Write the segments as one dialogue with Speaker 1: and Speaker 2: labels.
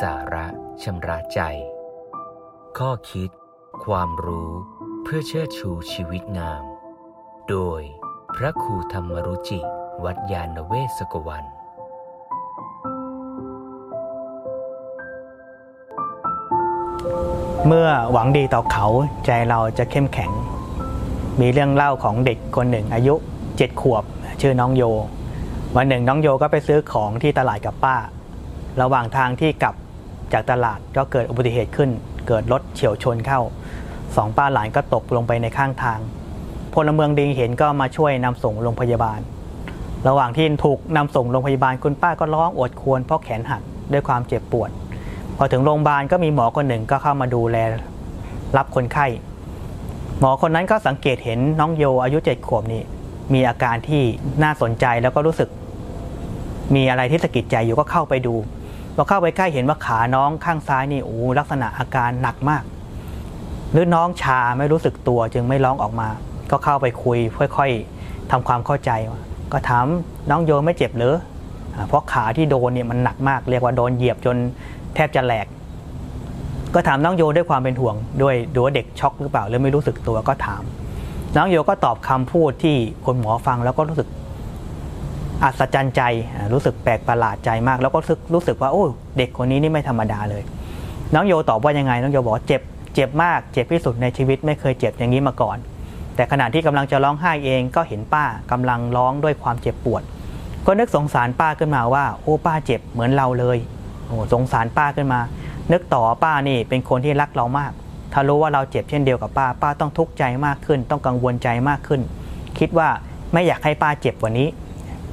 Speaker 1: สาระชำระใจ ข้อคิด ความรู้เพื่อเชิดชูชีวิตงาม โดยพระครูธรรมรุจิ วัดยาณเวศกวัน
Speaker 2: เมื่อหวังดีต่อเขาใจเราจะเข้มแข็ง มีเรื่องเล่าของเด็กคนหนึ่งอายุเจ็ดขวบ ชื่อน้องโย วันหนึ่งน้องโยก็ไปซื้อของที่ตลาดกับป้า ระหว่างทางที่กลับ จากตลาดก็เกิดอุบัติเหตุขึ้น เกิดรถเฉียวชนเข้าสองป้าหลานก็ตกลงไปในข้างทางพลเมืองดีเห็นก็มาช่วยนำส่งโรงพยาบาล ระหว่างที่ถูกนำส่งโรงพยาบาลคุณป้าก็ร้องโอดครวญเพราะแขนหักด้วยความเจ็บปวด พอถึงโรงพยาบาลก็มีหมอคนหนึ่งก็เข้ามาดูแล รับคนไข้ หมอคนนั้นก็สังเกตเห็นน้องโยอายุเจ็ดขวบนี่มีอาการที่น่าสนใจแล้วก็รู้สึก มีอะไรที่สะกิดใจอยู่ก็เข้าไปดู พอเข้าไปใกล้เห็นว่าขาน้องข้างซ้ายนี่โอ้ลักษณะอาการหนักมาก หรือน้องชาไม่รู้สึกตัวจึงไม่ร้องออกมา ก็เข้าไปคุยค่อยๆทำความเข้าใจ ก็ถามน้องโยไม่เจ็บหรือเพราะขาที่โดนเนี่ยมันหนักมาก เรียกว่าโดนเหยียบจนแทบจะแหลก ก็ถามน้องโยด้วยความเป็นห่วง ด้วยดูว่าเด็กช็อกหรือเปล่าหรือไม่รู้สึกตัวก็ถาม น้องโยก็ตอบคำพูดที่คนหมอฟังแล้วก็รู้สึก อัศจรรย์ใจรู้สึกแปลกประหลาดใจมาก แล้วก็รู้สึกรู้สึกว่าโอ้เด็กคนนี้นี่ไม่ธรรมดาเลย น้องโยตอบว่ายังไง น้องโยบอกเจ็บเจ็บมากเจ็บที่สุดในชีวิตไม่เคยเจ็บอย่างนี้มาก่อน แต่ขณะที่กำลังจะร้องไห้เองก็เห็นป้ากำลังร้องด้วยความเจ็บปวด ก็นึกสงสารป้าขึ้นมาว่า โอ้ป้าเจ็บเหมือนเราเลยโอ้สงสารป้าขึ้นมา นึกต่อป้านี่เป็นคนที่รักเรามาก ถ้ารู้ว่าเราเจ็บเช่นเดียวกับป้าป้าต้องทุกข์ใจมากขึ้น ต้องกังวลใจมากขึ้น คิดว่าไม่อยากให้ป้าเจ็บกว่านี้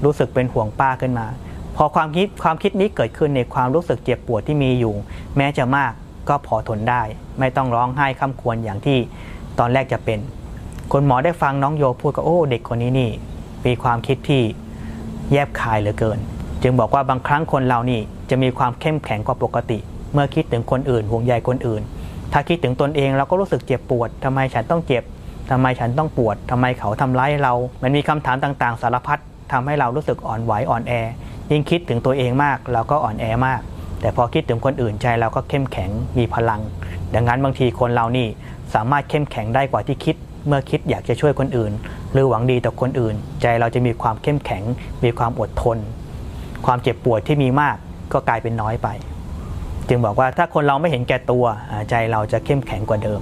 Speaker 2: รู้สึกเป็นห่วงป้าขึ้นมา พอความคิดความคิดนี้เกิดขึ้นในความรู้สึกเจ็บปวดที่มีอยู่ แม้จะมากก็พอทนได้ ไม่ต้องร้องไห้คำควรอย่างที่ตอนแรกจะเป็นคุณหมอได้ฟังน้องโยพูดก็โอ้เด็กคนนี้นี่มีความคิดที่แยบคายเหลือเกิน จึงบอกว่าบางครั้งคนเรานี่จะมีความเข้มแข็งกว่าปกติ เมื่อคิดถึงคนอื่นห่วงใยคนอื่น ถ้าคิดถึงตนเองเราก็รู้สึกเจ็บปวดทำไมฉันต้องเจ็บทำไมฉันต้องปวดทำไมเขาทำร้ายเรา มันมีคำถามต่างๆ สารพัด ทำให้เรารู้สึกอ่อนไหวอ่อนแอ ยิ่งคิดถึงตัวเองมาก เราก็อ่อนแอมาก แต่พอคิดถึงคนอื่นใจเราก็เข้มแข็งมีพลัง ดังนั้นบางทีคนเรานี่สามารถเข้มแข็งได้กว่าที่คิด เมื่อคิดอยากจะช่วยคนอื่น หรือหวังดีต่อคนอื่น ใจเราจะมีความเข้มแข็ง มีความอดทน ความเจ็บปวดที่มีมากก็กลายเป็นน้อยไป จึงบอกว่าถ้าคนเราไม่เห็นแก่ตัวใจเราจะเข้มแข็งกว่าเดิม